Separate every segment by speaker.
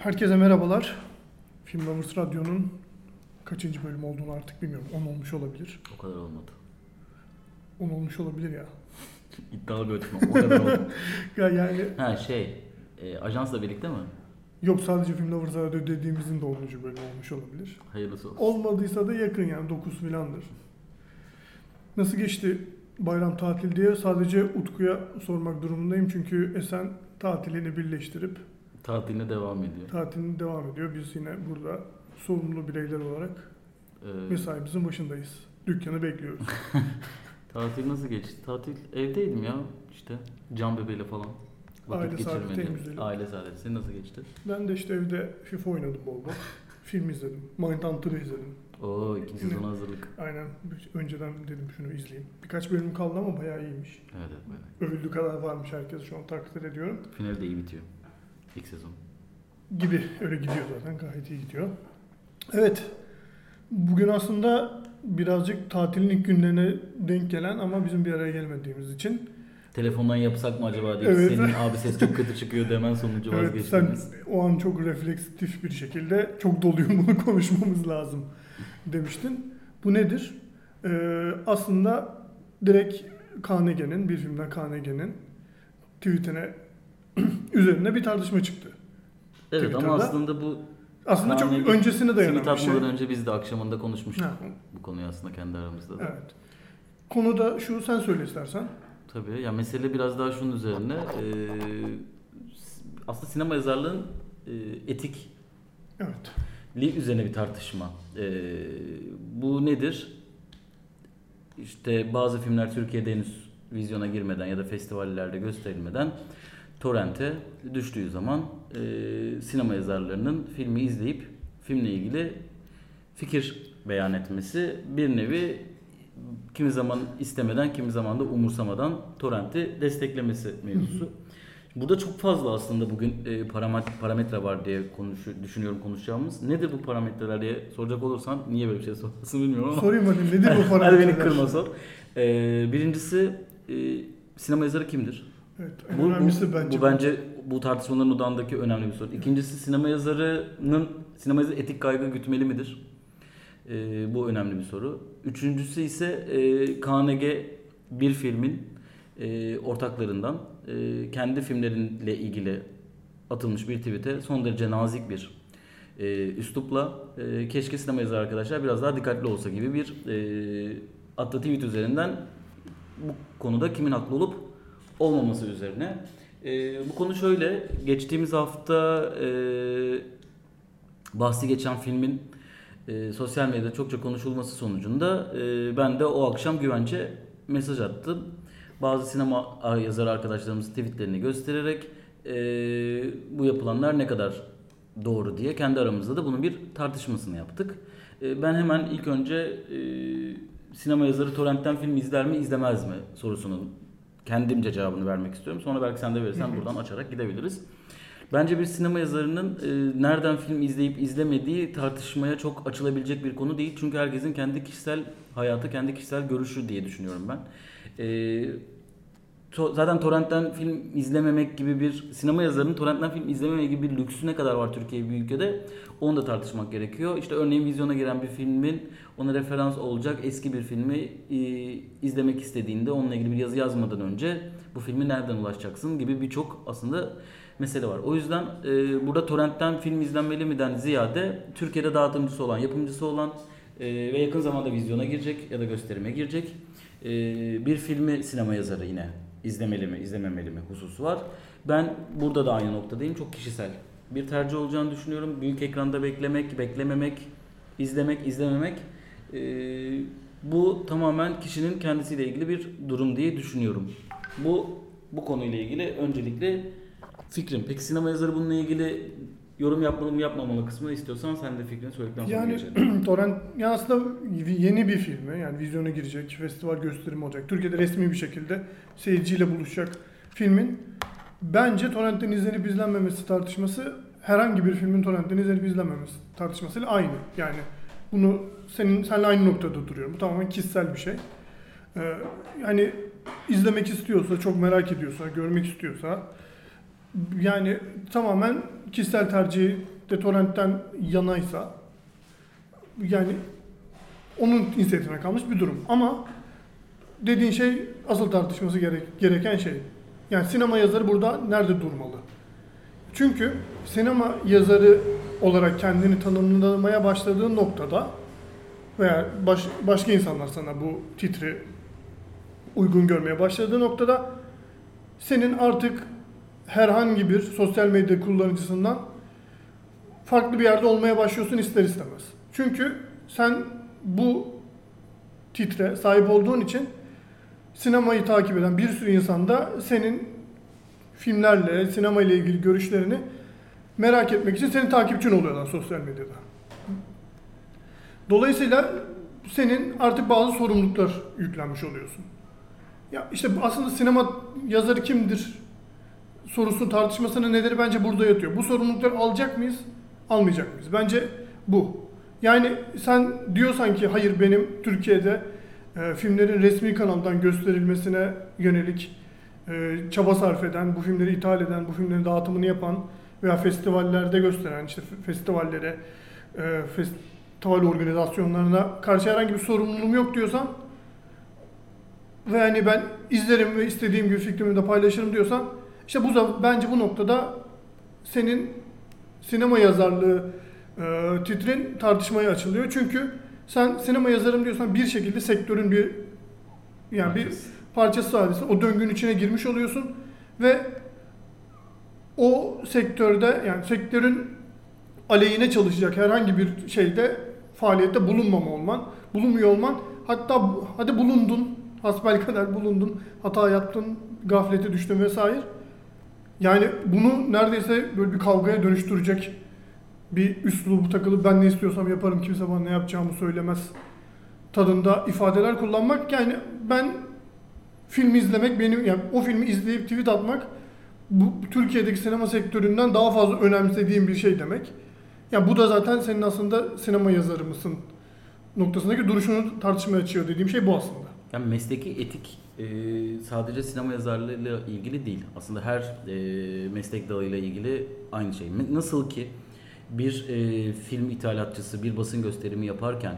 Speaker 1: Herkese merhabalar. Film Lovers Radyo'nun kaçıncı bölüm olduğunu artık bilmiyorum. 10 olmuş olabilir.
Speaker 2: O kadar olmadı.
Speaker 1: 10 olmuş olabilir ya.
Speaker 2: İddialı bir ölçüm ama o kadar olmadı.
Speaker 1: Ya yani
Speaker 2: ha şey, e, ajansla birlikte mi?
Speaker 1: yok sadece Film Lovers Radyo dediğimizin de 10. bölüm olmuş olabilir.
Speaker 2: Hayırlısı olsun.
Speaker 1: Olmadıysa da yakın yani 9 filandır. Nasıl geçti bayram tatil diye sadece Utku'ya sormak durumundayım. Çünkü Esen tatilini birleştirip
Speaker 2: Tatiline devam ediyor.
Speaker 1: tatilini devam ediyor. Biz yine burada sorumlu bireyler olarak
Speaker 2: Ee,
Speaker 1: mesaimizin başındayız. Dükkanı bekliyoruz.
Speaker 2: tatil nasıl geçti? Tatil evdeydim ya işte. Can bebeğiyle falan.
Speaker 1: Aile saadeti
Speaker 2: geçirmedi.
Speaker 1: en güzeli.
Speaker 2: Aile saadeti. Senin nasıl geçti?
Speaker 1: Ben de işte evde FIFA oynadım bol bol. Film izledim. Mindhunter'ı izledim.
Speaker 2: Oo ikinci sezona hazırlık.
Speaker 1: Aynen önceden dedim şunu izleyeyim. Birkaç bölüm kaldı ama bayağı iyiymiş.
Speaker 2: Evet evet böyle.
Speaker 1: Övüldüğü kadar varmış herkes şu an takdir ediyorum.
Speaker 2: Final de iyi bitiyor. İlk sezon.
Speaker 1: Gibi öyle gidiyor zaten gayet iyi gidiyor. Evet. Bugün aslında birazcık tatilin ilk günlerine denk gelen ama bizim bir araya gelmediğimiz için.
Speaker 2: Telefondan yapsak mı acaba diye
Speaker 1: Evet.
Speaker 2: senin abi ses çok kötü çıkıyor demen sonucu
Speaker 1: Evet, sen
Speaker 2: vazgeçtiniz.
Speaker 1: o an çok refleksif bir şekilde çok doluyum bunu konuşmamız lazım demiştin. Bu nedir? Ee, aslında direkt Carnegie'nin, bir filmden Carnegie'nin tweetine üzerine bir tartışma çıktı.
Speaker 2: Evet ama
Speaker 1: Twitter'da-
Speaker 2: aslında bu
Speaker 1: Aslında çok
Speaker 2: Carnegie
Speaker 1: öncesine dayanan bir şey.
Speaker 2: önce biz de akşamında konuşmuştuk
Speaker 1: Ha,
Speaker 2: bu konuyu aslında kendi aramızda da.
Speaker 1: evet. Konu da şu, sen söyle istersen.
Speaker 2: Tabii ya mesele biraz daha şunun üzerine e, aslında sinema yazarlığın e, etikliği
Speaker 1: Evet.
Speaker 2: üzerine bir tartışma. E, bu nedir? İşte bazı filmler Türkiye'de henüz vizyona girmeden ya da festivallerde gösterilmeden torrente düştüğü zaman e, sinema yazarlarının filmi izleyip filmle ilgili fikir beyan etmesi bir nevi kimi zaman istemeden kimi zaman da umursamadan torrenti desteklemesi mevzusu. Burada çok fazla aslında bugün e, paramet- parametre var diye konuşu, düşünüyorum konuşacağımız. Nedir bu parametreler diye soracak olursan niye böyle bir şey sormasın bilmiyorum ama.
Speaker 1: Sorayım hadi nedir bu
Speaker 2: Hadi
Speaker 1: parametreler?
Speaker 2: beni kırma sor. E, birincisi e, sinema yazarı kimdir?
Speaker 1: Evet, en
Speaker 2: Bu, bu,
Speaker 1: önemlisi bence.
Speaker 2: bu bence bu tartışmaların odağındaki önemli bir soru. İkincisi sinema yazarının sinema yazarı etik kaygı gütmeli midir? Ee, bu önemli bir soru. Üçüncüsü ise e, KNG bir filmin e, ortaklarından e, kendi filmleriyle ilgili atılmış bir tweet'e son derece nazik bir e, üslupla e, keşke sinema yazarı arkadaşlar biraz daha dikkatli olsa gibi bir e, attığı tweet üzerinden bu konuda kimin haklı olup olmaması üzerine. E, bu konu şöyle, geçtiğimiz hafta e, bahsi geçen filmin e, sosyal medyada çokça konuşulması sonucunda e, ben de o akşam güvence mesaj attım. Bazı sinema yazarı arkadaşlarımız tweetlerini göstererek e, bu yapılanlar ne kadar doğru diye kendi aramızda da bunun bir tartışmasını yaptık. E, ben hemen ilk önce e, sinema yazarı torrentten film izler mi izlemez mi sorusunun kendimce cevabını vermek istiyorum. Sonra belki sen de verirsen buradan açarak gidebiliriz. Bence bir sinema yazarının e, nereden film izleyip izlemediği tartışmaya çok açılabilecek bir konu değil. Çünkü herkesin kendi kişisel hayatı, kendi kişisel görüşü diye düşünüyorum ben. E, to- zaten torrentten film izlememek gibi bir sinema yazarının torrentten film izlememek gibi bir lüksü ne kadar var Türkiye bir ülkede onu da tartışmak gerekiyor. İşte örneğin vizyona giren bir filmin ona referans olacak eski bir filmi e, izlemek istediğinde onunla ilgili bir yazı yazmadan önce bu filmi nereden ulaşacaksın gibi birçok aslında mesele var. O yüzden e, burada torrentten film izlenmeli miden ziyade Türkiye'de dağıtımcısı olan, yapımcısı olan e, ve yakın zamanda vizyona girecek ya da gösterime girecek e, bir filmi sinema yazarı yine izlemeli mi, izlememeli mi hususu var. Ben burada da aynı noktadayım. Çok kişisel bir tercih olacağını düşünüyorum. Büyük ekranda beklemek, beklememek, izlemek, izlememek e, bu tamamen kişinin kendisiyle ilgili bir durum diye düşünüyorum. Bu bu konuyla ilgili öncelikle fikrim. Peki sinema yazarı bununla ilgili yorum yapmalı mı yapmamalı kısmını istiyorsan sen de fikrini söyledikten sonra
Speaker 1: Yani
Speaker 2: geçelim.
Speaker 1: Torrent ya aslında yeni bir filmi yani vizyona girecek, festival gösterimi olacak. Türkiye'de resmi bir şekilde seyirciyle buluşacak filmin bence torrentten izlenip izlenmemesi tartışması herhangi bir filmin torrentten izlenip izlenmemesi tartışmasıyla aynı. Yani bunu senin senle aynı noktada duruyorum. Bu tamamen kişisel bir şey. Ee, yani izlemek istiyorsa, çok merak ediyorsa, görmek istiyorsa yani tamamen kişisel tercihi de torrentten yanaysa yani onun inisiyatifine kalmış bir durum. Ama dediğin şey asıl tartışması gerek, gereken şey. Yani sinema yazarı burada nerede durmalı? Çünkü sinema yazarı olarak kendini tanımlamaya başladığın noktada veya baş, başka insanlar sana bu titri uygun görmeye başladığı noktada senin artık herhangi bir sosyal medya kullanıcısından farklı bir yerde olmaya başlıyorsun ister istemez. Çünkü sen bu titre sahip olduğun için sinemayı takip eden bir sürü insan da senin filmlerle, sinema ile ilgili görüşlerini merak etmek için senin takipçin oluyorlar sosyal medyada. Dolayısıyla senin artık bazı sorumluluklar yüklenmiş oluyorsun. Ya işte aslında sinema yazarı kimdir sorusunun tartışmasının nedeni bence burada yatıyor. Bu sorumlulukları alacak mıyız, almayacak mıyız? Bence bu. Yani sen diyorsan ki hayır benim Türkiye'de e, filmlerin resmi kanaldan gösterilmesine yönelik e, çaba sarf eden, bu filmleri ithal eden, bu filmlerin dağıtımını yapan veya festivallerde gösteren, işte festivallere, e, festival organizasyonlarına karşı herhangi bir sorumluluğum yok diyorsan ve yani ben izlerim ve istediğim gibi fikrimi de paylaşırım diyorsan işte bu bence bu noktada senin sinema yazarlığı e, titrin tartışmaya açılıyor. Çünkü sen sinema yazarım diyorsan bir şekilde sektörün bir yani bir parçası hadise. O döngünün içine girmiş oluyorsun ve o sektörde yani sektörün aleyhine çalışacak herhangi bir şeyde faaliyette bulunmama olman, bulunmuyor olman hatta hadi bulundun, hasbel kadar bulundun, hata yaptın, gaflete düştün vesaire. Yani bunu neredeyse böyle bir kavgaya dönüştürecek bir üslubu takılıp ben ne istiyorsam yaparım kimse bana ne yapacağımı söylemez tadında ifadeler kullanmak yani ben film izlemek benim yani o filmi izleyip tweet atmak bu Türkiye'deki sinema sektöründen daha fazla önemsediğim bir şey demek. Yani bu da zaten senin aslında sinema yazarı mısın noktasındaki duruşunu tartışmaya açıyor dediğim şey bu aslında.
Speaker 2: Yani mesleki etik e, sadece sinema yazarlığıyla ilgili değil. Aslında her e, meslek dalıyla ilgili aynı şey. Nasıl ki bir e, film ithalatçısı bir basın gösterimi yaparken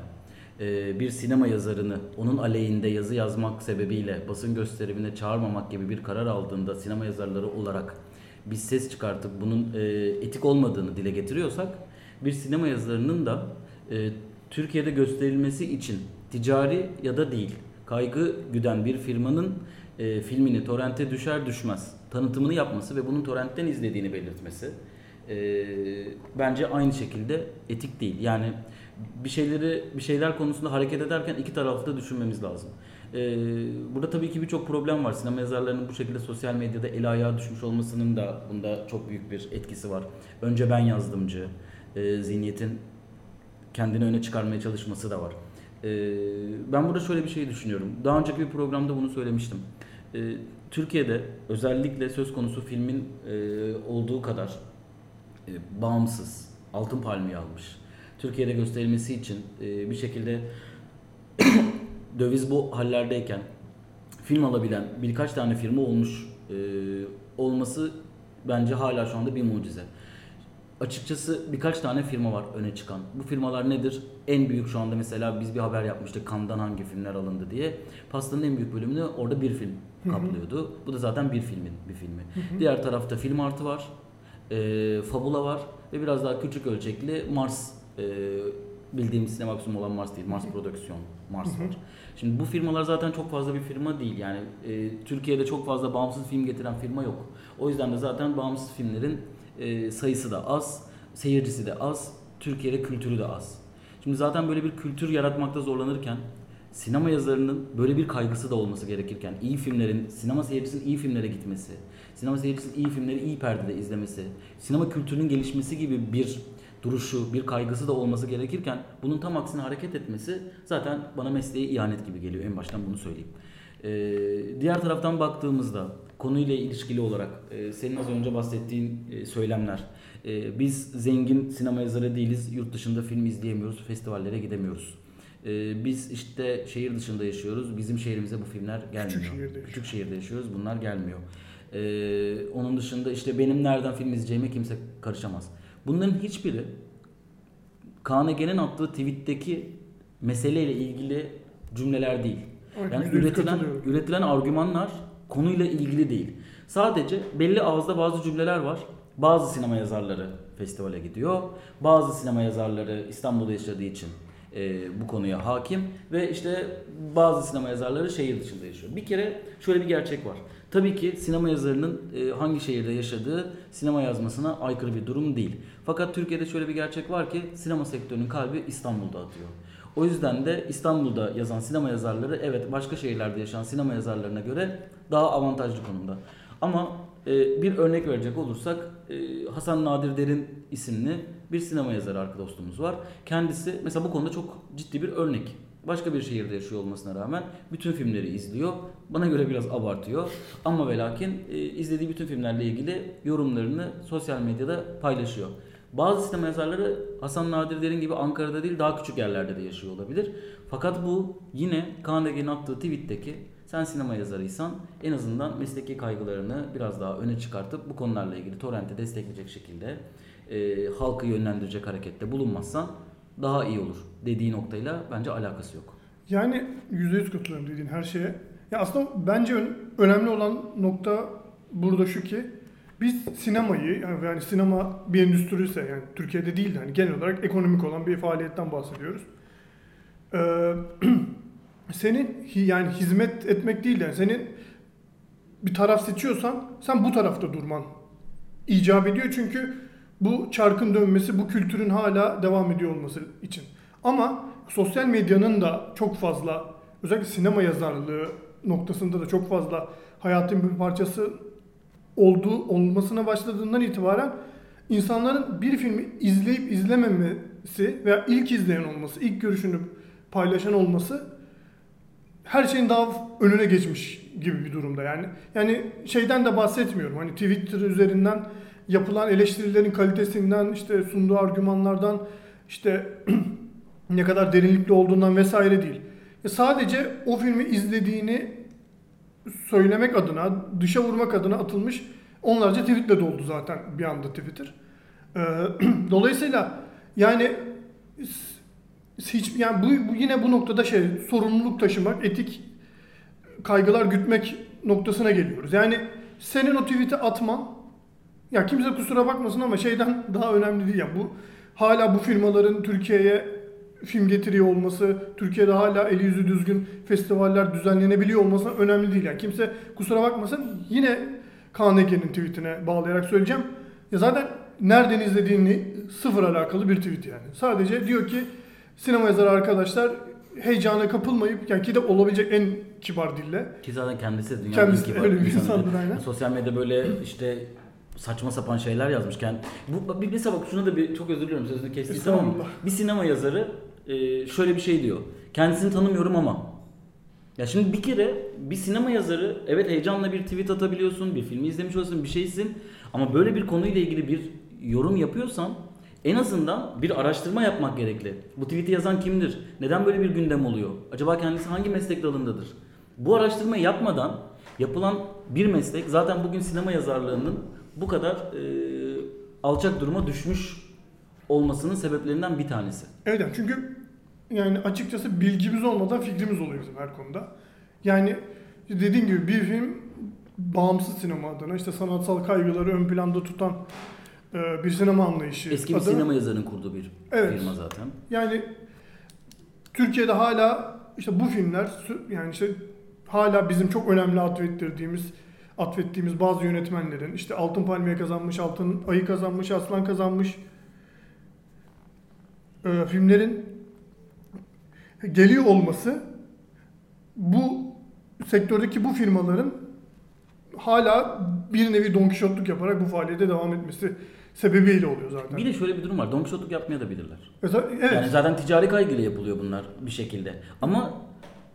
Speaker 2: e, bir sinema yazarını onun aleyhinde yazı yazmak sebebiyle basın gösterimine çağırmamak gibi bir karar aldığında sinema yazarları olarak biz ses çıkartıp bunun e, etik olmadığını dile getiriyorsak bir sinema yazarının da e, Türkiye'de gösterilmesi için ticari ya da değil kaygı güden bir firmanın e, filmini torrente düşer düşmez tanıtımını yapması ve bunun torrentten izlediğini belirtmesi e, bence aynı şekilde etik değil. Yani bir şeyleri bir şeyler konusunda hareket ederken iki tarafta düşünmemiz lazım. E, burada tabii ki birçok problem var. Sinema yazarlarının bu şekilde sosyal medyada el ayağa düşmüş olmasının da bunda çok büyük bir etkisi var. Önce ben yazdımcı, e, zihniyetin kendini öne çıkarmaya çalışması da var. E, ben burada şöyle bir şey düşünüyorum. Daha önceki bir programda bunu söylemiştim. E, Türkiye'de özellikle söz konusu filmin e, olduğu kadar e, bağımsız, altın palmiye almış. Türkiye'de gösterilmesi için e, bir şekilde döviz bu hallerdeyken film alabilen birkaç tane firma olmuş olması bence hala şu anda bir mucize. Açıkçası birkaç tane firma var öne çıkan. Bu firmalar nedir? En büyük şu anda mesela biz bir haber yapmıştık Kandan hangi filmler alındı diye. Pastanın en büyük bölümünü orada bir film kaplıyordu. Bu da zaten bir filmin bir filmi. Diğer tarafta Film Artı var e, Fabula var ve biraz daha küçük ölçekli Mars e, bildiğimiz sinema kısmı olan Mars değil, Mars Prodüksiyon, Mars var. Şimdi bu firmalar zaten çok fazla bir firma değil. Yani e, Türkiye'de çok fazla bağımsız film getiren firma yok. O yüzden de zaten bağımsız filmlerin e, sayısı da az, seyircisi de az, Türkiye'de kültürü de az. Şimdi zaten böyle bir kültür yaratmakta zorlanırken sinema yazarının böyle bir kaygısı da olması gerekirken iyi filmlerin, sinema seyircisinin iyi filmlere gitmesi, sinema seyircisinin iyi filmleri iyi perdede izlemesi, sinema kültürünün gelişmesi gibi bir duruşu, bir kaygısı da olması gerekirken bunun tam aksine hareket etmesi zaten bana mesleğe ihanet gibi geliyor. En baştan bunu söyleyeyim. Ee, diğer taraftan baktığımızda konuyla ilişkili olarak e, senin az önce bahsettiğin e, söylemler. E, biz zengin sinema yazarı değiliz, yurt dışında film izleyemiyoruz, festivallere gidemiyoruz. E, biz işte şehir dışında yaşıyoruz, bizim şehrimize bu filmler gelmiyor.
Speaker 1: Küçük şehirde,
Speaker 2: Küçük şehirde yaşıyoruz, bunlar gelmiyor. Ee, onun dışında işte benim nereden film izleyeceğime kimse karışamaz. Bunların hiçbiri KNG'nin attığı tweet'teki meseleyle ilgili cümleler değil. Yani üretilen üretilen argümanlar konuyla ilgili değil. Sadece belli ağızda bazı cümleler var. Bazı sinema yazarları festivale gidiyor. Bazı sinema yazarları İstanbul'da yaşadığı için e, bu konuya hakim ve işte bazı sinema yazarları şehir dışında yaşıyor. Bir kere şöyle bir gerçek var. Tabii ki sinema yazarının e, hangi şehirde yaşadığı sinema yazmasına aykırı bir durum değil. Fakat Türkiye'de şöyle bir gerçek var ki sinema sektörünün kalbi İstanbul'da atıyor. O yüzden de İstanbul'da yazan sinema yazarları evet başka şehirlerde yaşayan sinema yazarlarına göre daha avantajlı konumda. Ama e, bir örnek verecek olursak e, Hasan Nadir Derin isimli bir sinema yazarı arkadaşımız var. Kendisi mesela bu konuda çok ciddi bir örnek. Başka bir şehirde yaşıyor olmasına rağmen bütün filmleri izliyor. Bana göre biraz abartıyor. Ama ve lakin e, izlediği bütün filmlerle ilgili yorumlarını sosyal medyada paylaşıyor. Bazı sinema yazarları Hasan Nadir Derin gibi Ankara'da değil daha küçük yerlerde de yaşıyor olabilir. Fakat bu yine KNG'nin attığı tweet'teki sen sinema yazarıysan en azından mesleki kaygılarını biraz daha öne çıkartıp bu konularla ilgili Torrent'i destekleyecek şekilde e, halkı yönlendirecek harekette bulunmazsan daha iyi olur dediği noktayla bence alakası yok.
Speaker 1: Yani %100 katılıyorum dediğin her şeye. Ya aslında bence ön- önemli olan nokta burada şu ki biz sinemayı yani, sinema bir endüstri yani Türkiye'de değil de hani genel olarak ekonomik olan bir faaliyetten bahsediyoruz. Ee, senin yani hizmet etmek değil de yani senin bir taraf seçiyorsan sen bu tarafta durman icap ediyor çünkü bu çarkın dönmesi bu kültürün hala devam ediyor olması için. Ama sosyal medyanın da çok fazla özellikle sinema yazarlığı noktasında da çok fazla hayatın bir parçası olduğu olmasına başladığından itibaren insanların bir filmi izleyip izlememesi veya ilk izleyen olması, ilk görüşünü paylaşan olması her şeyin daha önüne geçmiş gibi bir durumda yani. Yani şeyden de bahsetmiyorum. Hani Twitter üzerinden yapılan eleştirilerin kalitesinden, işte sunduğu argümanlardan, işte ne kadar derinlikli olduğundan vesaire değil. E sadece o filmi izlediğini söylemek adına, dışa vurmak adına atılmış onlarca tweetle doldu zaten bir anda Twitter. Ee, dolayısıyla yani hiç yani bu, bu yine bu noktada şey sorumluluk taşımak, etik kaygılar gütmek noktasına geliyoruz. Yani senin o tweet'i atman ya kimse kusura bakmasın ama şeyden daha önemli değil ya. Bu hala bu firmaların Türkiye'ye film getiriyor olması, Türkiye'de hala eli yüzü düzgün festivaller düzenlenebiliyor olması önemli değil. Yani kimse kusura bakmasın yine KNG'nin tweetine bağlayarak söyleyeceğim. Ya zaten nereden izlediğini sıfır alakalı bir tweet yani. Sadece diyor ki sinema yazarı arkadaşlar heyecana kapılmayıp yani ki de olabilecek en kibar dille.
Speaker 2: Ki zaten kendisi dünyanın
Speaker 1: Kendisi
Speaker 2: en kibar
Speaker 1: öyle bir insandır, aynen.
Speaker 2: Sosyal medyada böyle işte saçma sapan şeyler yazmışken bu bir mesela bak şuna da bir çok özür diliyorum sözünü kestiysem ama bir sinema yazarı e, şöyle bir şey diyor. Kendisini tanımıyorum ama ya şimdi bir kere bir sinema yazarı evet heyecanla bir tweet atabiliyorsun, bir filmi izlemiş oluyorsun, bir şeysin ama böyle bir konuyla ilgili bir yorum yapıyorsan en azından bir araştırma yapmak gerekli. Bu tweet'i yazan kimdir? Neden böyle bir gündem oluyor? Acaba kendisi hangi meslek dalındadır? Bu araştırmayı yapmadan yapılan bir meslek zaten bugün sinema yazarlığının bu kadar e, alçak duruma düşmüş olmasının sebeplerinden bir tanesi.
Speaker 1: Evet çünkü yani açıkçası bilgimiz olmadan fikrimiz oluyor bizim her konuda. Yani dediğim gibi bir film bağımsız sinema adına işte sanatsal kaygıları ön planda tutan e, bir sinema anlayışı.
Speaker 2: Eski bir
Speaker 1: adına-
Speaker 2: sinema yazarının kurduğu bir
Speaker 1: Evet.
Speaker 2: firma zaten.
Speaker 1: Yani Türkiye'de hala işte bu filmler yani işte hala bizim çok önemli atfettirdiğimiz atfettiğimiz bazı yönetmenlerin işte Altın Palmiye kazanmış, Altın Ayı kazanmış, Aslan kazanmış e, filmlerin geliyor olması bu sektördeki bu firmaların hala bir nevi Don Quixote'luk yaparak bu faaliyete devam etmesi sebebiyle oluyor zaten.
Speaker 2: Bir de şöyle bir durum var. Don Quixote'luk yapmaya da bilirler.
Speaker 1: Evet.
Speaker 2: Yani zaten ticari kaygıyla yapılıyor bunlar bir şekilde. Ama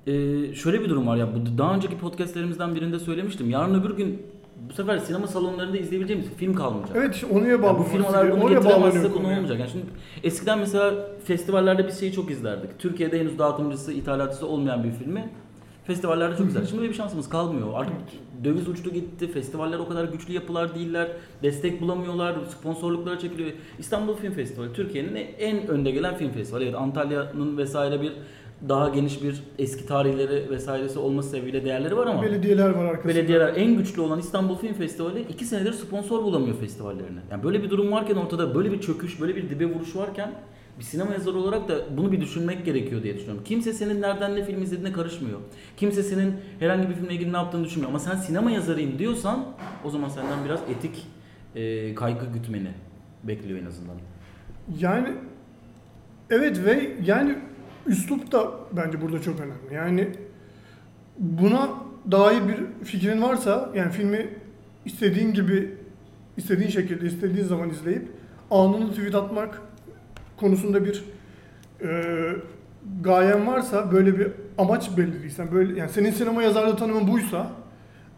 Speaker 2: e, şöyle bir durum var ya. Bu daha önceki podcastlerimizden birinde söylemiştim. Yarın öbür gün bu sefer sinema salonlarında izleyebileceğimiz film kalmayacak.
Speaker 1: Evet işte oraya
Speaker 2: Yani bu firmalar bunu
Speaker 1: Oraya
Speaker 2: getiremezse konu olmayacak. Yani şimdi eskiden mesela festivallerde biz şeyi çok izlerdik. Türkiye'de henüz dağıtımcısı, ithalatçısı olmayan bir filmi Festivallerde çok güzel. Şimdi öyle bir şansımız kalmıyor. Artık döviz uçtu gitti. Festivaller o kadar güçlü yapılar değiller. Destek bulamıyorlar. Sponsorluklara çekiliyor. İstanbul Film Festivali Türkiye'nin en önde gelen film festivali. Evet Antalya'nın vesaire bir daha geniş bir eski tarihleri vesairesi olması sebebiyle değerleri var ama
Speaker 1: Belediyeler var arkasında.
Speaker 2: belediyeler en güçlü olan İstanbul Film Festivali iki senedir sponsor bulamıyor festivallerine. Yani böyle bir durum varken ortada böyle bir çöküş, böyle bir dibe vuruş varken bir sinema yazarı olarak da bunu bir düşünmek gerekiyor diye düşünüyorum. Kimse senin nereden ne film izlediğine karışmıyor. Kimse senin herhangi bir filmle ilgili ne yaptığını düşünmüyor. Ama sen sinema yazarıyım diyorsan o zaman senden biraz etik e, kaygı gütmeni bekliyor en azından.
Speaker 1: Yani evet ve yani üslup da bence burada çok önemli. Yani buna dair bir fikrin varsa yani filmi istediğin gibi istediğin şekilde istediğin zaman izleyip anını tweet atmak konusunda bir e, gayen varsa böyle bir amaç belirliysen böyle yani senin sinema yazarlığı tanımın buysa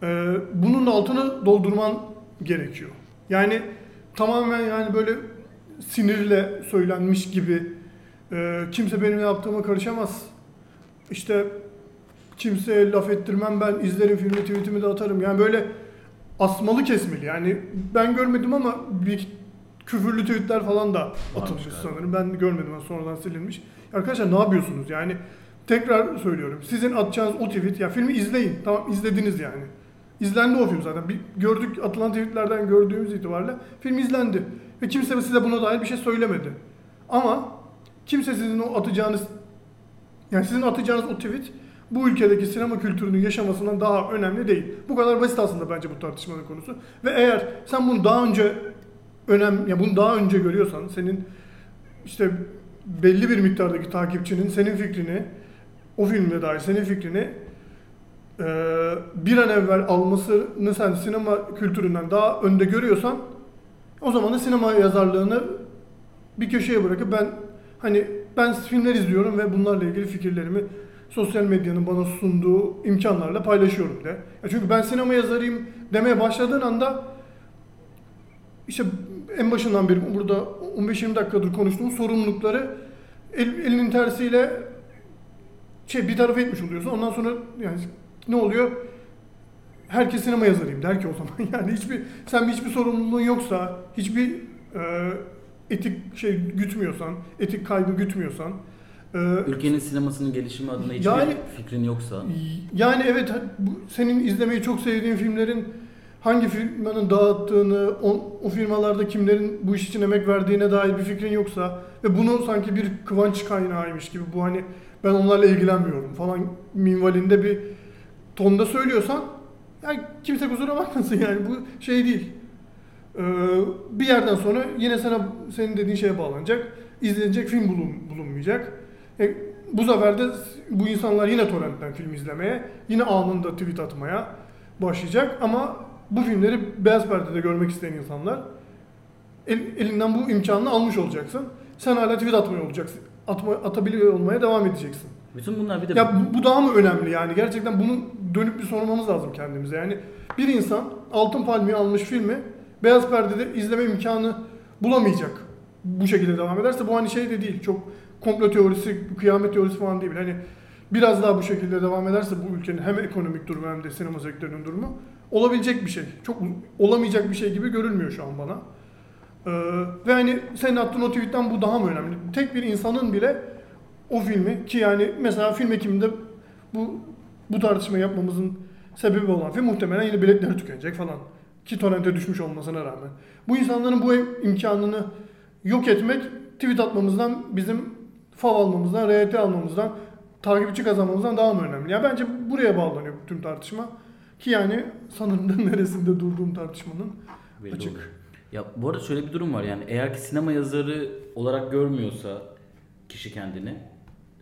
Speaker 1: e, bunun da altını doldurman gerekiyor. Yani tamamen yani böyle sinirle söylenmiş gibi e, kimse benim yaptığıma karışamaz. İşte kimseye laf ettirmem ben izlerim filmi tweetimi de atarım. Yani böyle asmalı kesmeli. Yani ben görmedim ama bir küfürlü tweetler falan da atılmış sanırım. Ben görmedim ben sonradan silinmiş. Arkadaşlar ne yapıyorsunuz yani? Tekrar söylüyorum. Sizin atacağınız o tweet ya filmi izleyin. Tamam izlediniz yani. İzlendi o film zaten. Bir, gördük atılan tweetlerden gördüğümüz itibariyle film izlendi. Ve kimse size buna dair bir şey söylemedi. Ama kimse sizin o atacağınız yani sizin atacağınız o tweet bu ülkedeki sinema kültürünün yaşamasından daha önemli değil. Bu kadar basit aslında bence bu tartışmanın konusu. Ve eğer sen bunu daha önce önem ya bunu daha önce görüyorsan senin işte belli bir miktardaki takipçinin senin fikrini o filmle dair senin fikrini eee, bir an evvel almasını sen sinema kültüründen daha önde görüyorsan o zaman da sinema yazarlığını bir köşeye bırakıp ben hani ben filmler izliyorum ve bunlarla ilgili fikirlerimi sosyal medyanın bana sunduğu imkanlarla paylaşıyorum de. Ya çünkü ben sinema yazarıyım demeye başladığın anda işte en başından beri burada 15-20 dakikadır konuştuğumuz sorumlulukları el- elinin tersiyle şey bir tarafa etmiş oluyorsun. Ondan sonra yani ne oluyor? Herkes sinema yazarıyım der ki o zaman. Yani hiçbir sen hiçbir sorumluluğun yoksa, hiçbir e, etik şey gütmüyorsan, etik kaygı gütmüyorsan, e,
Speaker 2: Ülkenin sinemasının gelişimi adına hiçbir
Speaker 1: Yani-
Speaker 2: fikrin yoksa
Speaker 1: yani evet bu- senin izlemeyi çok sevdiğin filmlerin hangi firmanın dağıttığını, o, o firmalarda kimlerin bu iş için emek verdiğine dair bir fikrin yoksa ve bunu sanki bir kıvanç kaynağıymış gibi bu hani ben onlarla ilgilenmiyorum falan minvalinde bir tonda söylüyorsan yani kimse kusura bakmasın yani bu şey değil. Ee, bir yerden sonra yine sana senin dediğin şeye bağlanacak. izlenecek film bulun, bulunmayacak. E, bu sefer de bu insanlar yine torrentten film izlemeye, yine anında tweet atmaya başlayacak ama bu filmleri beyaz perdede görmek isteyen insanlar el- elinden bu imkanını almış olacaksın. Sen hala tweet atmaya olacaksın. Atma, atabiliyor olmaya devam edeceksin.
Speaker 2: bütün bunlar bir de
Speaker 1: Ya bu, bu daha mı önemli yani? Gerçekten bunu dönüp bir sormamız lazım kendimize. Yani bir insan Altın Palmiye almış filmi beyaz perdede izleme imkanı bulamayacak. Bu şekilde devam ederse bu hani şey de değil. Çok komplo teorisi, kıyamet teorisi falan değil. Hani biraz daha bu şekilde devam ederse bu ülkenin hem ekonomik durumu hem de sinema sektörünün durumu olabilecek bir şey. Çok olamayacak bir şey gibi görülmüyor şu an bana. Ee, ve hani senin attığın o tweetten bu daha mı önemli? Tek bir insanın bile o filmi ki yani mesela film ekiminde bu bu tartışma yapmamızın sebebi olan film muhtemelen yine biletleri tükenecek falan. Ki torrente düşmüş olmasına rağmen. Bu insanların bu imkanını yok etmek tweet atmamızdan, bizim fav almamızdan, RT almamızdan, takipçi kazanmamızdan daha mı önemli? Ya bence buraya bağlanıyor tüm tartışma. Ki yani sanırım da neresinde durduğum tartışmanın
Speaker 2: belli
Speaker 1: açık.
Speaker 2: oluyor. Ya bu arada şöyle bir durum var yani eğer ki sinema yazarı olarak görmüyorsa kişi kendini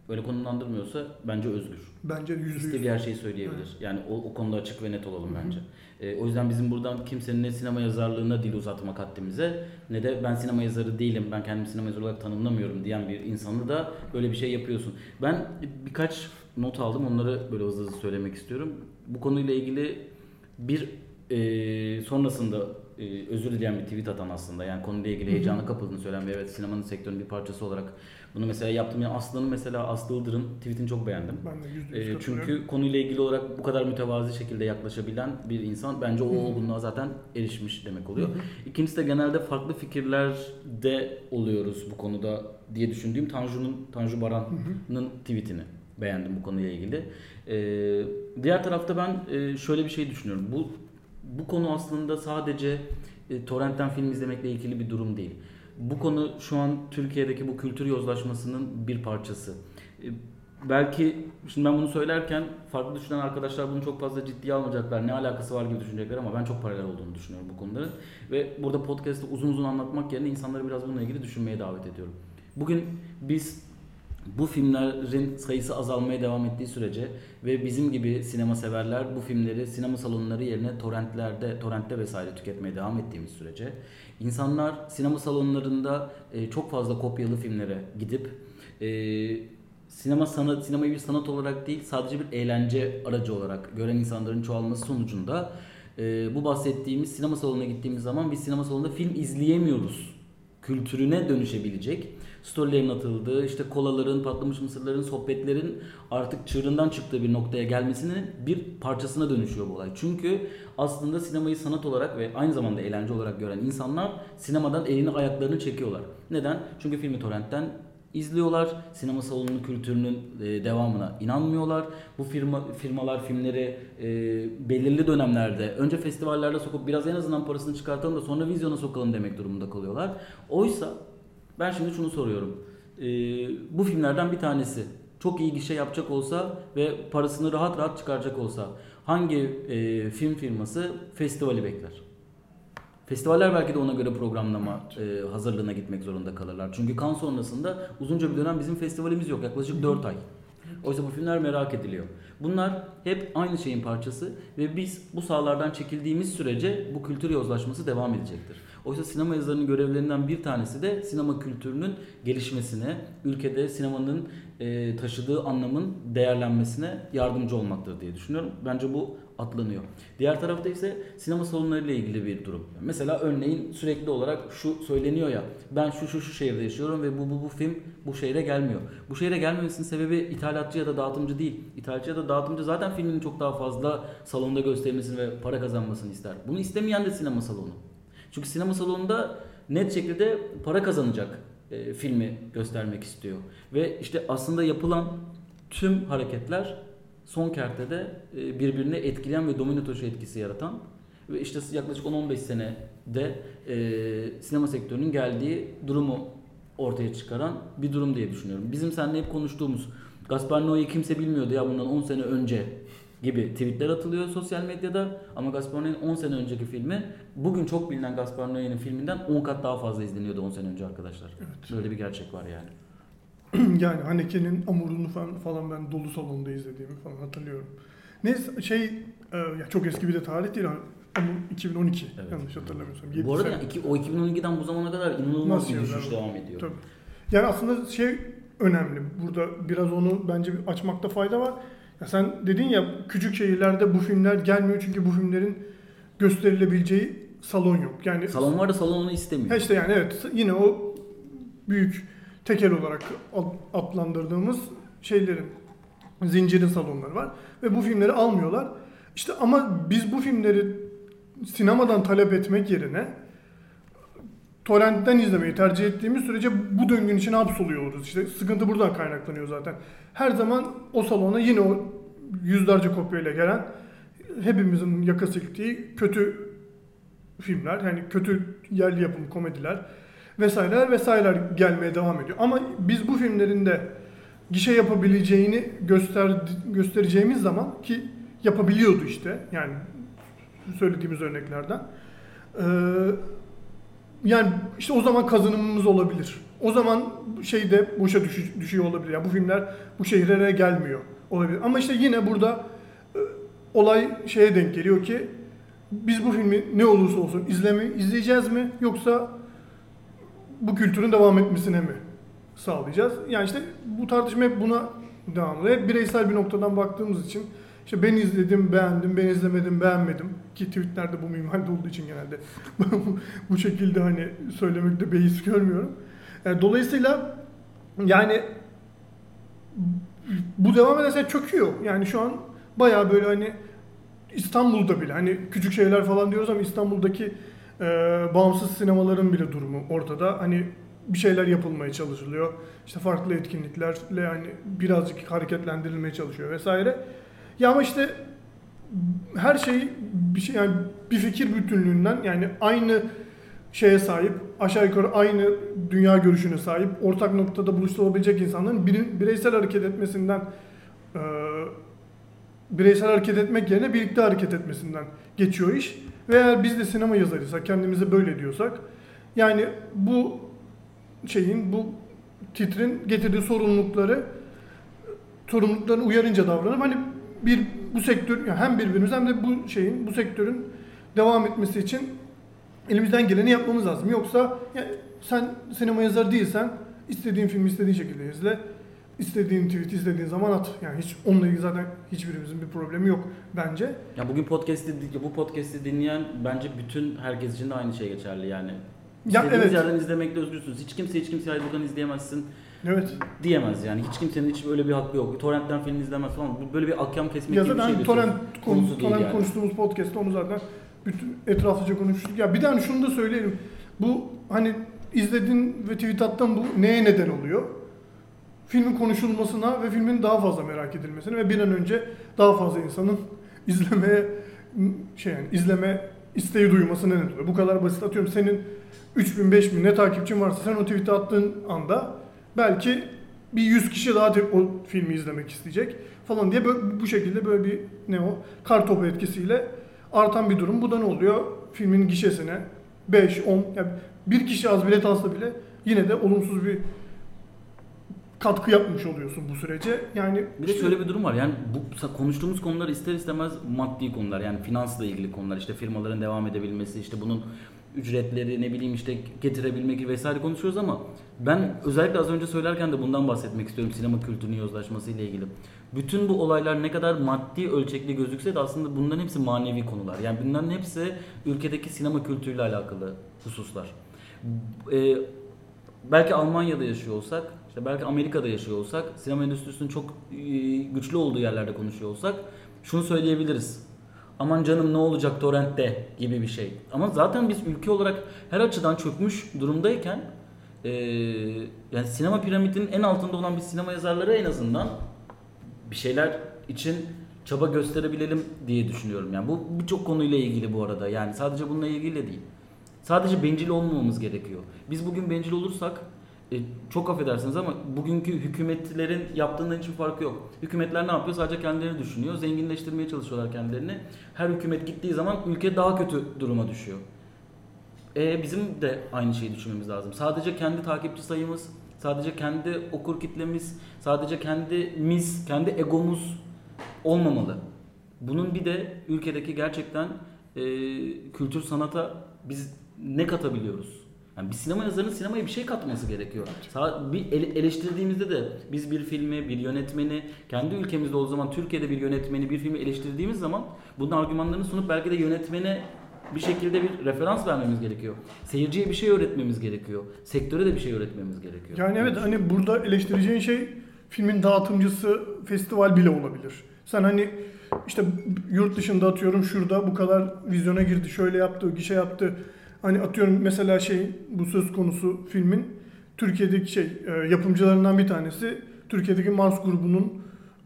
Speaker 2: böyle konumlandırmıyorsa bence özgür.
Speaker 1: Bence yüzde yüz.
Speaker 2: İstediği her şeyi söyleyebilir. Yani o, o konuda açık ve net olalım bence. Ee, o yüzden bizim buradan kimsenin ne sinema yazarlığına dil uzatmak haddimize ne de ben sinema yazarı değilim, ben kendimi sinema yazarı olarak tanımlamıyorum diyen bir insanı da böyle bir şey yapıyorsun. Ben birkaç not aldım onları böyle hızlı hızlı söylemek istiyorum. Bu konuyla ilgili bir e, sonrasında e, özür dileyen bir tweet atan aslında. Yani konuyla ilgili heyecana kapıldığını söyleyen ve evet sinemanın sektörünün bir parçası olarak bunu mesela yaptım. Yani Aslı'nın mesela Aslı Ildır'ın tweetini çok beğendim.
Speaker 1: Ben de yüzde yüz
Speaker 2: E, çünkü konuyla ilgili olarak bu kadar mütevazi şekilde yaklaşabilen bir insan bence o olgunluğa zaten erişmiş demek oluyor. İkincisi de genelde farklı fikirlerde oluyoruz bu konuda diye düşündüğüm Tanju'nun Tanju Baran'ın tweetini beğendim bu konuyla ilgili. Ee, diğer tarafta ben e, şöyle bir şey düşünüyorum. Bu bu konu aslında sadece e, torrentten film izlemekle ilgili bir durum değil. Bu konu şu an Türkiye'deki bu kültür yozlaşmasının bir parçası. E, belki şimdi ben bunu söylerken farklı düşünen arkadaşlar bunu çok fazla ciddiye almayacaklar. Ne alakası var gibi düşünecekler ama ben çok paralel olduğunu düşünüyorum bu konuların. Ve burada podcast'te uzun uzun anlatmak yerine insanları biraz bununla ilgili düşünmeye davet ediyorum. Bugün biz bu filmlerin sayısı azalmaya devam ettiği sürece ve bizim gibi sinema severler bu filmleri sinema salonları yerine torrentlerde, torrentte vesaire tüketmeye devam ettiğimiz sürece insanlar sinema salonlarında e, çok fazla kopyalı filmlere gidip e, sinema sanat sinemayı bir sanat olarak değil sadece bir eğlence aracı olarak gören insanların çoğalması sonucunda e, bu bahsettiğimiz sinema salonuna gittiğimiz zaman biz sinema salonunda film izleyemiyoruz kültürüne dönüşebilecek storylerin atıldığı, işte kolaların, patlamış mısırların, sohbetlerin artık çığırından çıktığı bir noktaya gelmesinin bir parçasına dönüşüyor bu olay. Çünkü aslında sinemayı sanat olarak ve aynı zamanda eğlence olarak gören insanlar sinemadan elini ayaklarını çekiyorlar. Neden? Çünkü filmi torrentten izliyorlar. Sinema salonu kültürünün e, devamına inanmıyorlar. Bu firma firmalar filmleri e, belirli dönemlerde önce festivallerde sokup biraz en azından parasını çıkartalım da sonra vizyona sokalım demek durumunda kalıyorlar. Oysa ben şimdi şunu soruyorum. E, bu filmlerden bir tanesi çok iyi gişe yapacak olsa ve parasını rahat rahat çıkaracak olsa hangi e, film firması festivali bekler? Festivaller belki de ona göre programlama e, hazırlığına gitmek zorunda kalırlar. Çünkü kan sonrasında uzunca bir dönem bizim festivalimiz yok. Yaklaşık 4 ay. Oysa bu filmler merak ediliyor. Bunlar hep aynı şeyin parçası ve biz bu sahalardan çekildiğimiz sürece bu kültür yozlaşması devam edecektir. Oysa sinema yazarının görevlerinden bir tanesi de sinema kültürünün gelişmesine, ülkede sinemanın e, taşıdığı anlamın değerlenmesine yardımcı olmaktır diye düşünüyorum. Bence bu atlanıyor. Diğer tarafta ise sinema salonlarıyla ilgili bir durum. Mesela örneğin sürekli olarak şu söyleniyor ya ben şu şu şu şehirde yaşıyorum ve bu bu bu film bu şehre gelmiyor. Bu şehre gelmemesinin sebebi ithalatçı ya da dağıtımcı değil. İthalatçı ya da dağıtımcı zaten filmin çok daha fazla salonda gösterilmesini ve para kazanmasını ister. Bunu istemeyen de sinema salonu. Çünkü sinema salonunda net şekilde para kazanacak e, filmi göstermek istiyor. Ve işte aslında yapılan tüm hareketler son kertede e, birbirini etkileyen ve domino taşı etkisi yaratan ve işte yaklaşık 10-15 senede e, sinema sektörünün geldiği durumu ortaya çıkaran bir durum diye düşünüyorum. Bizim seninle hep konuştuğumuz Gaspar Noé'yi kimse bilmiyordu ya bundan 10 sene önce gibi tweetler atılıyor sosyal medyada ama Gaspar Noé'nin 10 sene önceki filmi bugün çok bilinen Gaspar Noé'nin filminden 10 kat daha fazla izleniyordu 10 sene önce arkadaşlar.
Speaker 1: Evet.
Speaker 2: Böyle bir gerçek var yani.
Speaker 1: yani Haneke'nin Amurunu falan, falan ben dolu salonda izlediğimi falan hatırlıyorum. Neyse şey e, ya çok eski bir de tarih değil. Amur 2012
Speaker 2: Evet.
Speaker 1: yanlış hatırlamıyorsam.
Speaker 2: Bu arada yani iki, o 2012'den bu zamana kadar inanılmaz
Speaker 1: Nasıl
Speaker 2: bir
Speaker 1: yani?
Speaker 2: düşüş devam ediyor.
Speaker 1: Tabii. Yani aslında şey önemli. Burada biraz onu bence açmakta fayda var. Ya sen dedin ya küçük şehirlerde bu filmler gelmiyor çünkü bu filmlerin gösterilebileceği salon yok. Yani
Speaker 2: Salon var da salon onu istemiyor.
Speaker 1: İşte yani evet yine o büyük tekel olarak ad- adlandırdığımız şeylerin zincirin salonları var ve bu filmleri almıyorlar. İşte ama biz bu filmleri sinemadan talep etmek yerine torrentten izlemeyi tercih ettiğimiz sürece bu döngünün içine hapsoluyor oluruz. İşte sıkıntı buradan kaynaklanıyor zaten. Her zaman o salona yine o yüzlerce kopyayla gelen hepimizin yaka silktiği kötü filmler, yani kötü yerli yapım komediler vesaireler vesaireler gelmeye devam ediyor. Ama biz bu filmlerin de gişe yapabileceğini göster göstereceğimiz zaman ki yapabiliyordu işte yani söylediğimiz örneklerden. Ee, yani işte o zaman kazanımımız olabilir. O zaman şey de boşa düşü- düşüyor olabilir. Yani bu filmler bu şehirlere gelmiyor olabilir. Ama işte yine burada e, olay şeye denk geliyor ki biz bu filmi ne olursa olsun izleme izleyeceğiz mi yoksa bu kültürün devam etmesine mi sağlayacağız? Yani işte bu tartışma hep buna devam ediyor. Hep bireysel bir noktadan baktığımız için işte ben izledim, beğendim, ben izlemedim, beğenmedim. Ki tweetlerde bu minvalde olduğu için genelde bu şekilde hani söylemekte beis görmüyorum. Yani dolayısıyla yani bu devam ederse çöküyor. Yani şu an bayağı böyle hani İstanbul'da bile hani küçük şeyler falan diyoruz ama İstanbul'daki e, bağımsız sinemaların bile durumu ortada. Hani bir şeyler yapılmaya çalışılıyor. İşte farklı etkinliklerle yani birazcık hareketlendirilmeye çalışıyor vesaire. Ya ama işte her şey bir şey yani bir fikir bütünlüğünden yani aynı şeye sahip, aşağı yukarı aynı dünya görüşüne sahip, ortak noktada buluşturabilecek insanların bire- bireysel hareket etmesinden e, bireysel hareket etmek yerine birlikte hareket etmesinden geçiyor iş. Ve eğer biz de sinema yazarıysak, kendimize böyle diyorsak yani bu şeyin, bu titrin getirdiği sorumlulukları sorumluluklarını uyarınca davranıp hani bir bu sektör yani hem birbirimiz hem de bu şeyin bu sektörün devam etmesi için elimizden geleni yapmamız lazım. Yoksa yani sen sinema yazarı değilsen istediğin filmi istediğin şekilde izle. istediğin tweet istediğin zaman at. Yani hiç onunla ilgili zaten hiçbirimizin bir problemi yok bence.
Speaker 2: Ya bugün podcast'i bu podcast'i dinleyen bence bütün herkes için de aynı şey geçerli yani.
Speaker 1: Ya
Speaker 2: İstediğiniz
Speaker 1: evet.
Speaker 2: yerden izlemekte özgürsünüz. Hiç kimse hiç kimseyi buradan izleyemezsin
Speaker 1: Evet.
Speaker 2: diyemez yani. Hiç kimsenin hiç böyle bir hakkı yok. Torrentten film izlemez falan. Bu Böyle bir ahkam kesmek
Speaker 1: Ya
Speaker 2: gibi bir şey de
Speaker 1: torrent,
Speaker 2: söz
Speaker 1: konu,
Speaker 2: konusu
Speaker 1: torrent
Speaker 2: yani.
Speaker 1: konuştuğumuz podcast'te onu zaten bütün etraflıca konuştuk. Ya bir de hani şunu da söyleyelim. Bu hani izledin ve tweet attın bu neye neden oluyor? Filmin konuşulmasına ve filmin daha fazla merak edilmesine ve bir an önce daha fazla insanın izlemeye şey yani izleme isteği duymasına neden oluyor. Bu kadar basit atıyorum senin 3000 5000 ne takipçin varsa sen o tweet'i attığın anda belki bir 100 kişi daha o filmi izlemek isteyecek falan diye böyle, bu şekilde böyle bir ne o kar topu etkisiyle artan bir durum. Bu da ne oluyor? Filmin gişesine 5 10 yani bir kişi az bilet alsa bile yine de olumsuz bir katkı yapmış oluyorsun bu sürece. Yani
Speaker 2: Bir de şöyle bir durum var yani bu konuştuğumuz konular ister istemez maddi konular yani finansla ilgili konular işte firmaların devam edebilmesi işte bunun ücretleri ne bileyim işte getirebilmek vesaire konuşuyoruz ama ben özellikle az önce söylerken de bundan bahsetmek istiyorum sinema kültürünün yozlaşması ile ilgili. Bütün bu olaylar ne kadar maddi ölçekli gözükse de aslında bunların hepsi manevi konular. Yani bunların hepsi ülkedeki sinema kültürüyle alakalı hususlar. Ee, belki Almanya'da yaşıyor olsak, işte belki Amerika'da yaşıyor olsak, sinema endüstrisinin çok e, güçlü olduğu yerlerde konuşuyor olsak şunu söyleyebiliriz. Aman canım ne olacak torrentte gibi bir şey. Ama zaten biz ülke olarak her açıdan çökmüş durumdayken e, yani sinema piramidinin en altında olan bir sinema yazarları en azından bir şeyler için çaba gösterebilelim diye düşünüyorum. Yani bu birçok konuyla ilgili bu arada. Yani sadece bununla ilgili de değil. Sadece bencil olmamamız gerekiyor. Biz bugün bencil olursak e, çok affedersiniz ama bugünkü hükümetlerin yaptığından hiçbir farkı yok. Hükümetler ne yapıyor? Sadece kendilerini düşünüyor. Zenginleştirmeye çalışıyorlar kendilerini. Her hükümet gittiği zaman ülke daha kötü duruma düşüyor. E, bizim de aynı şeyi düşünmemiz lazım. Sadece kendi takipçi sayımız, sadece kendi okur kitlemiz, sadece kendimiz, kendi egomuz olmamalı. Bunun bir de ülkedeki gerçekten e, kültür sanata biz ne katabiliyoruz? Yani bir sinema yazarının sinemaya bir şey katması gerekiyor. Bir ele- eleştirdiğimizde de biz bir filmi, bir yönetmeni, kendi ülkemizde o zaman Türkiye'de bir yönetmeni, bir filmi eleştirdiğimiz zaman bunun argümanlarını sunup belki de yönetmene bir şekilde bir referans vermemiz gerekiyor. Seyirciye bir şey öğretmemiz gerekiyor. Sektöre de bir şey öğretmemiz gerekiyor.
Speaker 1: Yani evet hani burada eleştireceğin şey filmin dağıtımcısı festival bile olabilir. Sen hani işte yurt dışında atıyorum şurada bu kadar vizyona girdi, şöyle yaptı, gişe yaptı. Hani atıyorum mesela şey bu söz konusu filmin Türkiye'deki şey e, yapımcılarından bir tanesi Türkiye'deki Mars grubunun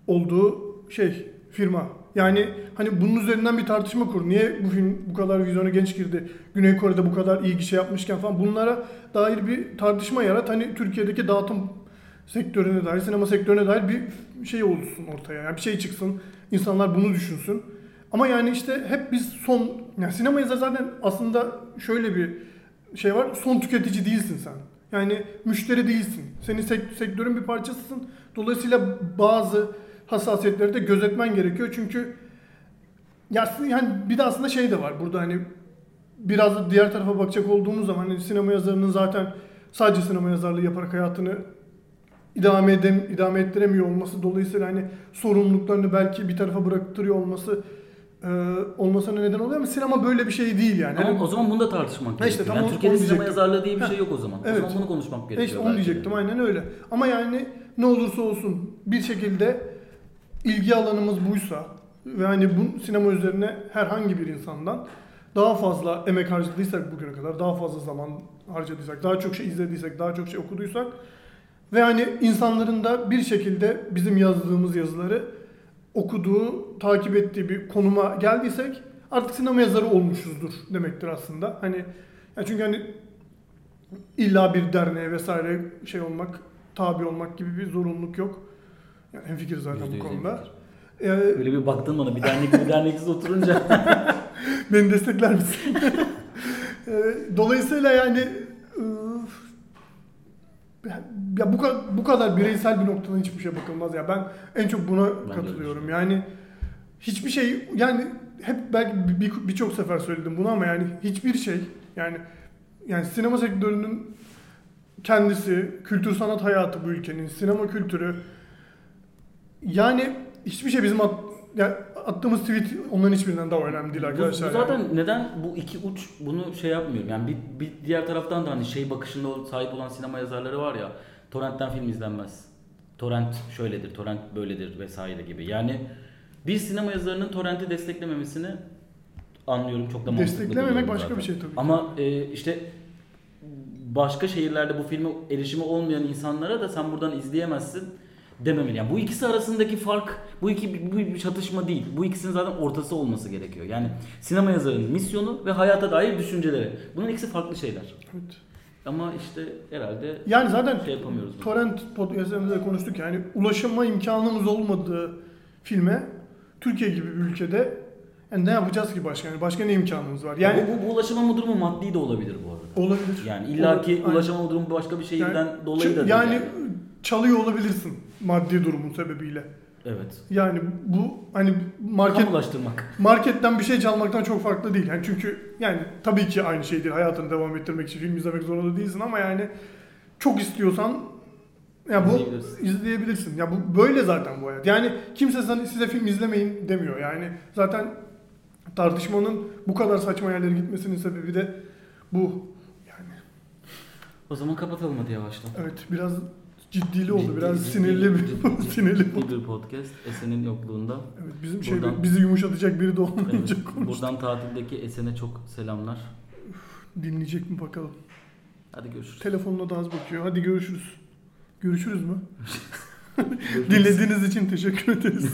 Speaker 1: olduğu şey firma. Yani hani bunun üzerinden bir tartışma kur. Niye bu film bu kadar vizyona genç girdi? Güney Kore'de bu kadar iyi gişe yapmışken falan bunlara dair bir tartışma yarat. Hani Türkiye'deki dağıtım sektörüne dair, sinema sektörüne dair bir şey olsun ortaya. Yani bir şey çıksın. İnsanlar bunu düşünsün. Ama yani işte hep biz son yani sinema yazarı zaten aslında şöyle bir şey var. Son tüketici değilsin sen. Yani müşteri değilsin. Senin sek- sektörün bir parçasısın. Dolayısıyla bazı hassasiyetleri de gözetmen gerekiyor. Çünkü ya yani bir de aslında şey de var burada hani biraz da diğer tarafa bakacak olduğumuz zaman hani sinema yazarının zaten sadece sinema yazarlığı yaparak hayatını idame edem idame ettiremiyor olması dolayısıyla hani sorumluluklarını belki bir tarafa bıraktırıyor olması e, olmasına neden oluyor ama sinema böyle bir şey değil yani.
Speaker 2: Ama
Speaker 1: Hani-
Speaker 2: o zaman bunu da tartışmak gerekiyor.
Speaker 1: işte tam
Speaker 2: yani Türkiye'de sinema
Speaker 1: diyecektim.
Speaker 2: yazarlığı diye bir şey yok o zaman.
Speaker 1: evet.
Speaker 2: O zaman bunu konuşmak gerekiyor.
Speaker 1: işte onu diyecektim aynen öyle. Ama yani ne olursa olsun bir şekilde ilgi alanımız buysa ve hani bu sinema üzerine herhangi bir insandan daha fazla emek harcadıysak bugüne kadar, daha fazla zaman harcadıysak, daha çok şey izlediysek, daha çok şey okuduysak ve hani insanların da bir şekilde bizim yazdığımız yazıları okuduğu, takip ettiği bir konuma geldiysek artık sinema yazarı olmuşuzdur demektir aslında. Hani ya çünkü hani illa bir derneğe vesaire şey olmak, tabi olmak gibi bir zorunluluk yok. Yani hemfikir zaten bu konuda. Ee,
Speaker 2: Öyle bir baktın bana bir dernek bir derneksiz oturunca.
Speaker 1: beni destekler misin? Ee, Dolayısıyla yani ya bu kadar, bu kadar bireysel bir noktadan hiçbir şey bakılmaz ya. Ben en çok buna
Speaker 2: de
Speaker 1: katılıyorum. Yani hiçbir şey yani hep belki bir- bir- birçok sefer söyledim bunu ama yani hiçbir şey yani yani sinema sektörünün kendisi, kültür sanat hayatı bu ülkenin, sinema kültürü yani hiçbir şey bizim yani attığımız tweet onların hiçbirinden daha önemli değil
Speaker 2: Bu-
Speaker 1: arkadaşlar.
Speaker 2: Bu,
Speaker 1: yani.
Speaker 2: zaten neden bu iki uç bunu şey yapmıyorum. Yani bir, bir diğer taraftan da hani şey bakışında sahip olan sinema yazarları var ya. Torrent'ten film izlenmez. Torrent şöyledir, torrent böyledir vesaire gibi. Yani bir sinema yazarının torrenti desteklememesini anlıyorum çok da mantıklı
Speaker 1: Desteklememek başka
Speaker 2: zaten.
Speaker 1: bir şey tabii.
Speaker 2: Ama e, işte başka şehirlerde bu filme erişimi olmayan insanlara da sen buradan izleyemezsin dememeli. Yani bu ikisi arasındaki fark, bu iki bu bir çatışma değil. Bu ikisinin zaten ortası olması gerekiyor. Yani sinema yazarının misyonu ve hayata dair düşünceleri. Bunun ikisi farklı şeyler.
Speaker 1: Evet.
Speaker 2: Ama işte herhalde
Speaker 1: Yani zaten
Speaker 2: şey yapamıyoruz.
Speaker 1: torrent podcast'ımızda da konuştuk yani ulaşma imkanımız olmadığı filme Türkiye gibi bir ülkede yani ne yapacağız ki başka? Yani başka ne imkanımız var? Yani
Speaker 2: bu, bu, bu ulaşamama durumu maddi de olabilir bu arada.
Speaker 1: olabilir.
Speaker 2: Yani illaki
Speaker 1: Aynen.
Speaker 2: ulaşamama durumu başka bir şehirden
Speaker 1: Yani
Speaker 2: dolayı da değil
Speaker 1: yani,
Speaker 2: yani.
Speaker 1: çalıyor olabilirsin maddi durumun sebebiyle.
Speaker 2: Evet.
Speaker 1: Yani bu hani market
Speaker 2: Kamulaştırmak.
Speaker 1: marketten bir şey çalmaktan çok farklı değil. Yani çünkü yani tabii ki aynı şey değil. Hayatını devam ettirmek için film izlemek zorunda değilsin ama yani çok istiyorsan ya bu
Speaker 2: İzleyebilirsin.
Speaker 1: izleyebilirsin. Ya bu böyle zaten bu hayat. Yani kimse sana size film izlemeyin demiyor. Yani zaten tartışmanın bu kadar saçma yerlere gitmesinin sebebi de bu. Yani
Speaker 2: O zaman kapatalım hadi yavaştan.
Speaker 1: evet biraz ciddili oldu. Biraz
Speaker 2: ciddi-
Speaker 1: sinirli bir
Speaker 2: ciddi-
Speaker 1: sinirli.
Speaker 2: ciddi bir podcast. Esen'in yokluğunda.
Speaker 1: Evet bizim şey
Speaker 2: Buradan-
Speaker 1: bizi yumuşatacak biri de
Speaker 2: Evet,
Speaker 1: olmayınca konuş.
Speaker 2: buradan tatildeki Esen'e çok selamlar.
Speaker 1: Dinleyecek mi bakalım.
Speaker 2: Hadi görüşürüz.
Speaker 1: Telefonuna da az bakıyor. Hadi görüşürüz. Görüşürüz mü? Dinlediğiniz için teşekkür ederiz.